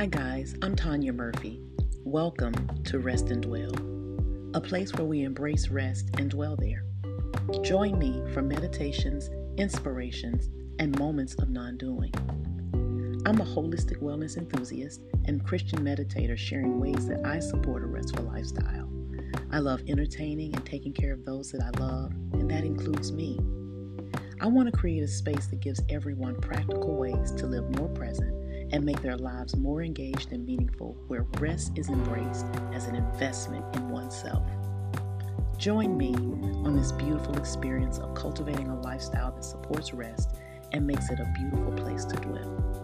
Hi, guys, I'm Tanya Murphy. Welcome to Rest and Dwell, a place where we embrace rest and dwell there. Join me for meditations, inspirations, and moments of non doing. I'm a holistic wellness enthusiast and Christian meditator sharing ways that I support a restful lifestyle. I love entertaining and taking care of those that I love, and that includes me. I want to create a space that gives everyone practical ways to live more present and make their lives more engaged and meaningful, where rest is embraced as an investment in oneself. Join me on this beautiful experience of cultivating a lifestyle that supports rest and makes it a beautiful place to dwell.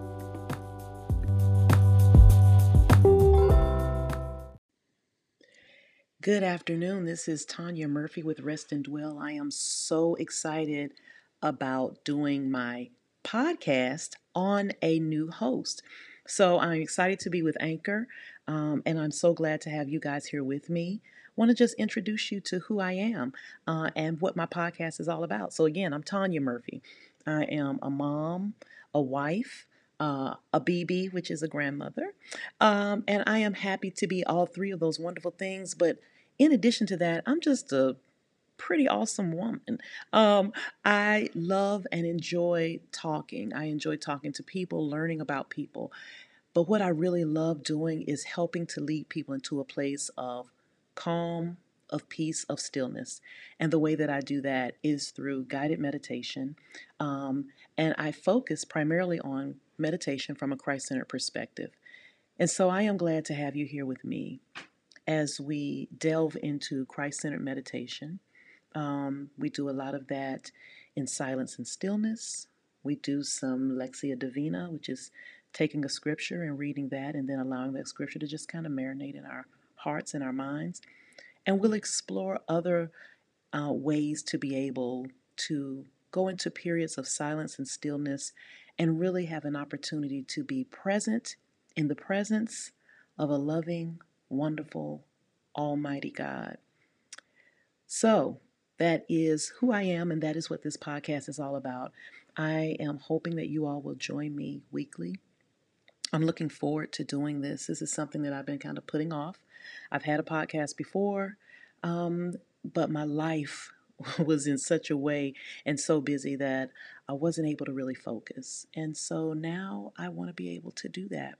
Good afternoon. This is Tanya Murphy with Rest and Dwell. I am so excited about doing my podcast on a new host. So I'm excited to be with Anchor, um, and I'm so glad to have you guys here with me. Want to just introduce you to who I am uh, and what my podcast is all about. So again, I'm Tanya Murphy. I am a mom, a wife, uh, a BB, which is a grandmother, um, and I am happy to be all three of those wonderful things. But in addition to that, I'm just a pretty awesome woman. Um, I love and enjoy talking. I enjoy talking to people, learning about people. But what I really love doing is helping to lead people into a place of calm, of peace, of stillness. And the way that I do that is through guided meditation. Um, and I focus primarily on meditation from a Christ centered perspective. And so I am glad to have you here with me as we delve into Christ centered meditation. Um, we do a lot of that in silence and stillness. We do some Lectio Divina, which is taking a scripture and reading that and then allowing that scripture to just kind of marinate in our hearts and our minds. And we'll explore other uh, ways to be able to go into periods of silence and stillness and really have an opportunity to be present in the presence of a loving, wonderful, almighty God. So, that is who I am, and that is what this podcast is all about. I am hoping that you all will join me weekly. I'm looking forward to doing this. This is something that I've been kind of putting off. I've had a podcast before, um, but my life was in such a way and so busy that I wasn't able to really focus. And so now I want to be able to do that.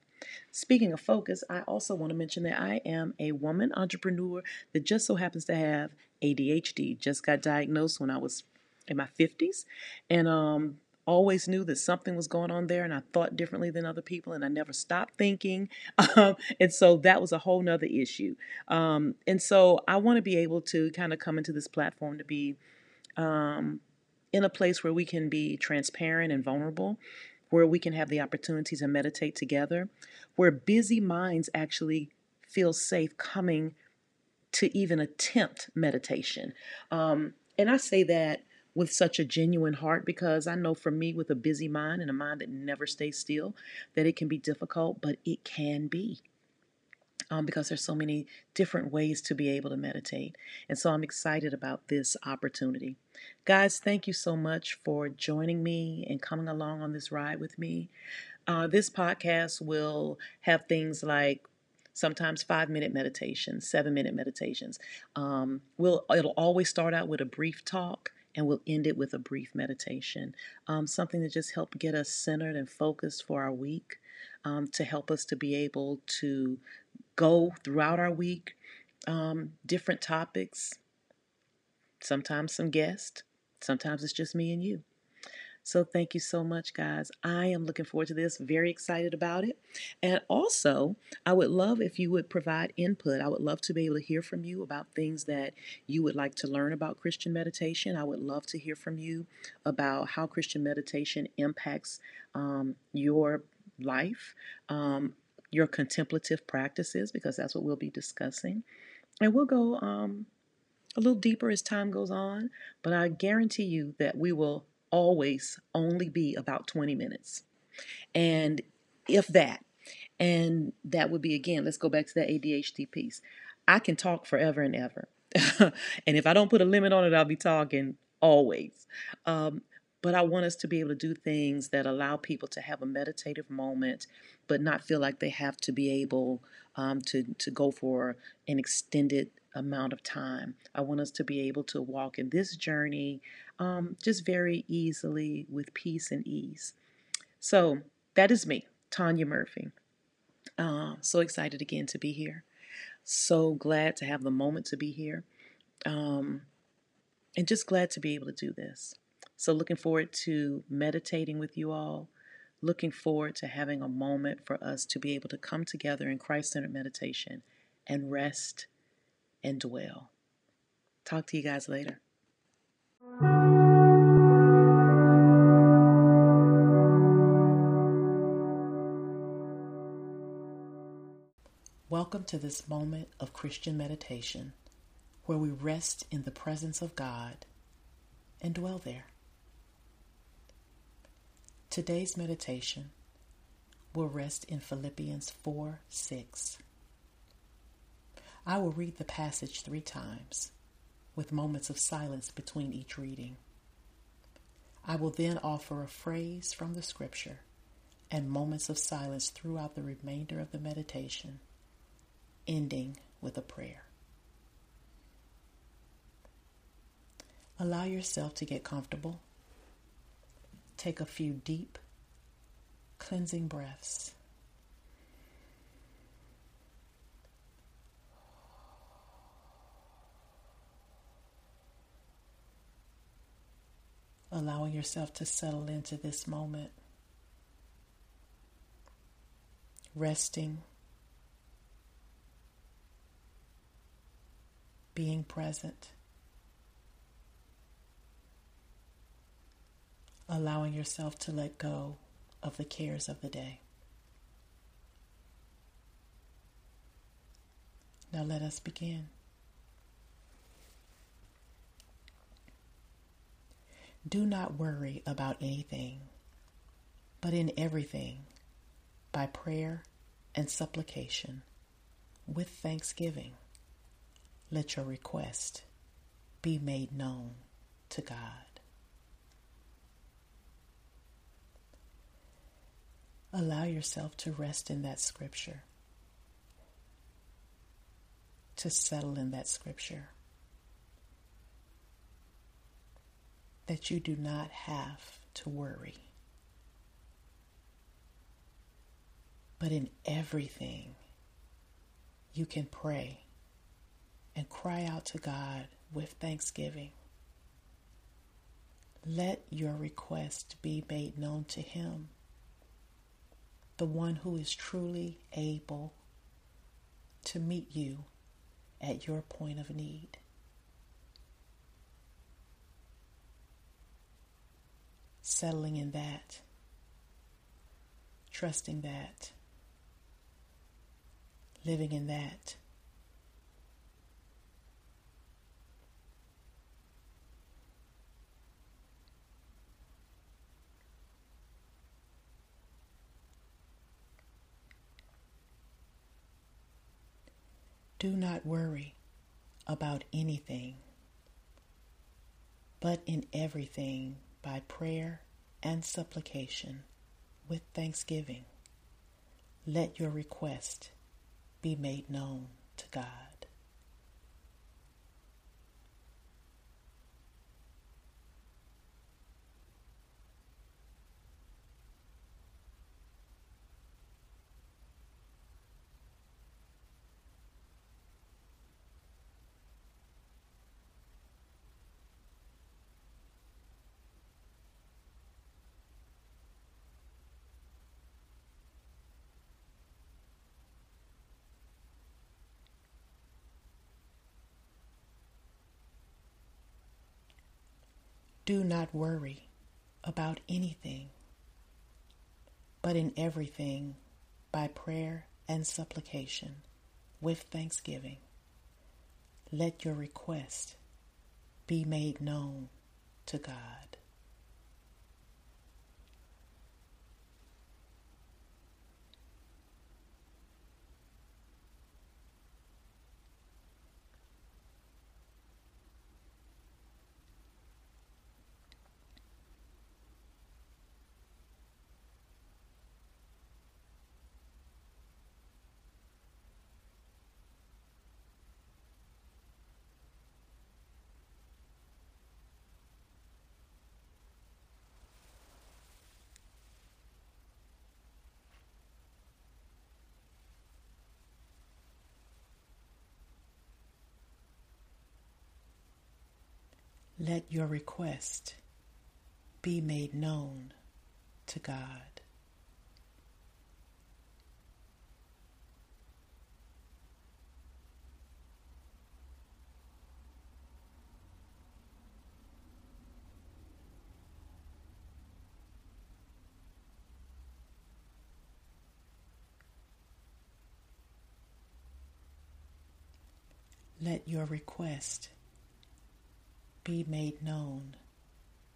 Speaking of focus, I also want to mention that I am a woman entrepreneur that just so happens to have ADHD. Just got diagnosed when I was in my 50s and um, always knew that something was going on there and I thought differently than other people and I never stopped thinking. Um, and so that was a whole nother issue. Um, and so I want to be able to kind of come into this platform to be um, in a place where we can be transparent and vulnerable where we can have the opportunity to meditate together, where busy minds actually feel safe coming to even attempt meditation. Um, and I say that with such a genuine heart because I know for me, with a busy mind and a mind that never stays still, that it can be difficult, but it can be um, because there's so many different ways to be able to meditate. And so I'm excited about this opportunity. Guys, thank you so much for joining me and coming along on this ride with me. Uh, this podcast will have things like sometimes five minute meditations, seven minute meditations. Um, we'll, it'll always start out with a brief talk and we'll end it with a brief meditation. Um, something to just help get us centered and focused for our week, um, to help us to be able to go throughout our week, um, different topics, sometimes some guests, sometimes it's just me and you. So thank you so much, guys. I am looking forward to this, very excited about it. And also, I would love if you would provide input. I would love to be able to hear from you about things that you would like to learn about Christian meditation. I would love to hear from you about how Christian meditation impacts um, your life. Um, your contemplative practices, because that's what we'll be discussing. And we'll go um, a little deeper as time goes on, but I guarantee you that we will always only be about 20 minutes. And if that, and that would be again, let's go back to that ADHD piece. I can talk forever and ever. and if I don't put a limit on it, I'll be talking always. Um, but I want us to be able to do things that allow people to have a meditative moment, but not feel like they have to be able um, to, to go for an extended amount of time. I want us to be able to walk in this journey um, just very easily with peace and ease. So that is me, Tanya Murphy. Uh, so excited again to be here. So glad to have the moment to be here. Um, and just glad to be able to do this. So, looking forward to meditating with you all. Looking forward to having a moment for us to be able to come together in Christ centered meditation and rest and dwell. Talk to you guys later. Welcome to this moment of Christian meditation where we rest in the presence of God and dwell there. Today's meditation will rest in Philippians 4 6. I will read the passage three times with moments of silence between each reading. I will then offer a phrase from the scripture and moments of silence throughout the remainder of the meditation ending with a prayer. Allow yourself to get comfortable. Take a few deep, cleansing breaths. Allowing yourself to settle into this moment. Resting being present, allowing yourself to let go of the cares of the day. Now let us begin. Do not worry about anything, but in everything, by prayer and supplication, with thanksgiving let your request be made known to God. Allow yourself to rest in that scripture, to settle in that scripture, that you do not have to worry. But in everything, you can pray and cry out to God with thanksgiving. Let your request be made known to Him, the one who is truly able to meet you at your point of need. Settling in that, trusting that, living in that. Do not worry about anything, but in everything by prayer and supplication with thanksgiving. Let your request be made known to God. Do not worry about anything, but in everything, by prayer and supplication, with thanksgiving, let your request be made known to God. Let your request be made known to God. Let your request be made known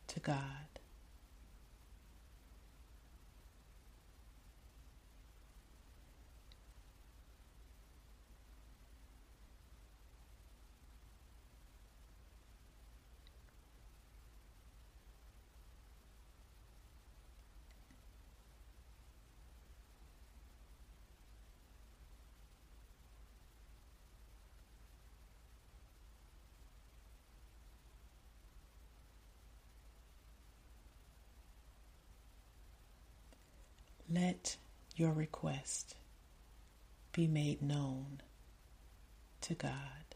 to God. Let your request be made known to God.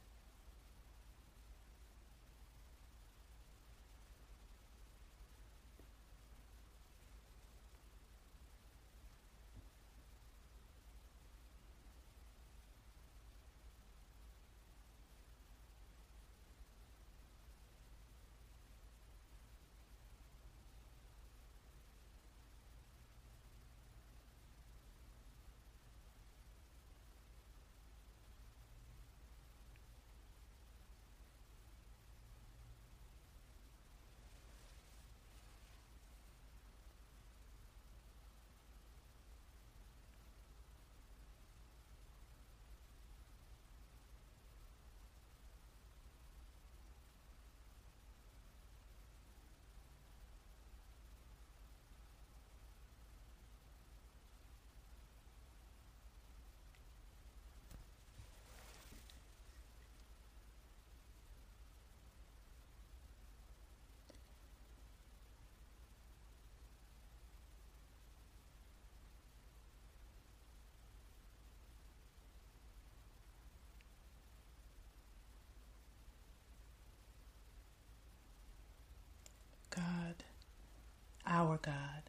Our God,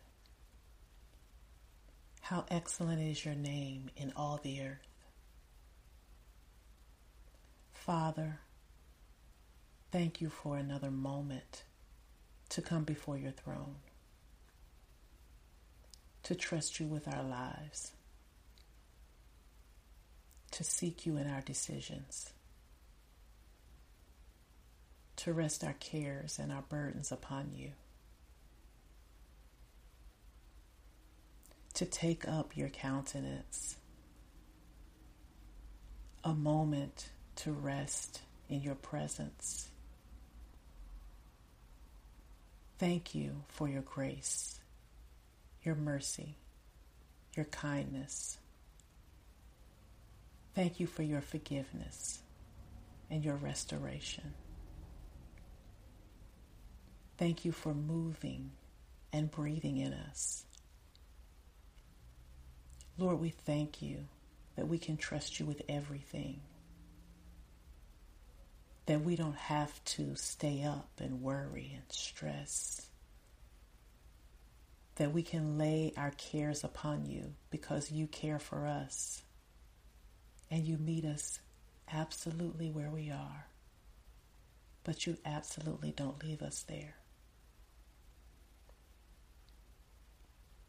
how excellent is your name in all the earth. Father, thank you for another moment to come before your throne, to trust you with our lives, to seek you in our decisions to rest our cares and our burdens upon you. To take up your countenance, a moment to rest in your presence. Thank you for your grace, your mercy, your kindness. Thank you for your forgiveness and your restoration. Thank you for moving and breathing in us. Lord, we thank you that we can trust you with everything. That we don't have to stay up and worry and stress. That we can lay our cares upon you because you care for us and you meet us absolutely where we are. But you absolutely don't leave us there.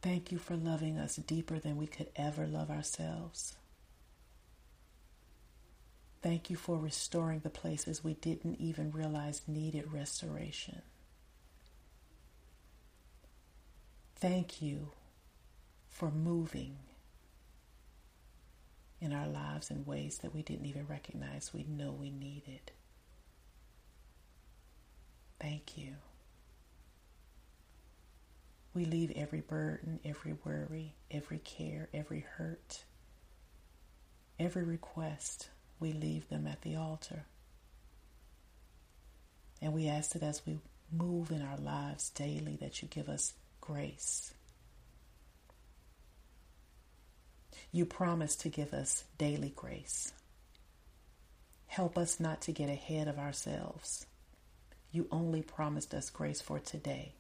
Thank you for loving us deeper than we could ever love ourselves. Thank you for restoring the places we didn't even realize needed restoration. Thank you for moving in our lives in ways that we didn't even recognize we know we needed. Thank you. We leave every burden, every worry, every care, every hurt, every request, we leave them at the altar. And we ask that as we move in our lives daily, that you give us grace. You promise to give us daily grace. Help us not to get ahead of ourselves You only promised us grace for today.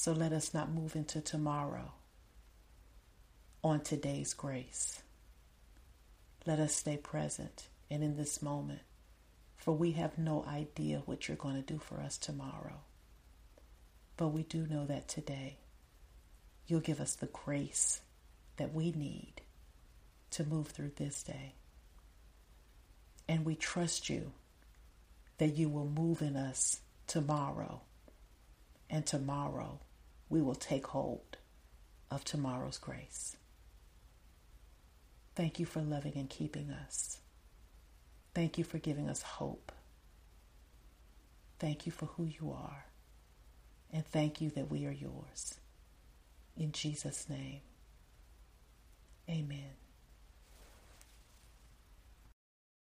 So let us not move into tomorrow on today's grace. Let us stay present and in this moment, for we have no idea what you're going to do for us tomorrow. But we do know that today you'll give us the grace that we need to move through this day. And we trust you that you will move in us tomorrow. And tomorrow we will take hold of tomorrow's grace. Thank you for loving and keeping us. Thank you for giving us hope. Thank you for who you are. And thank you that we are yours. In Jesus' name, amen.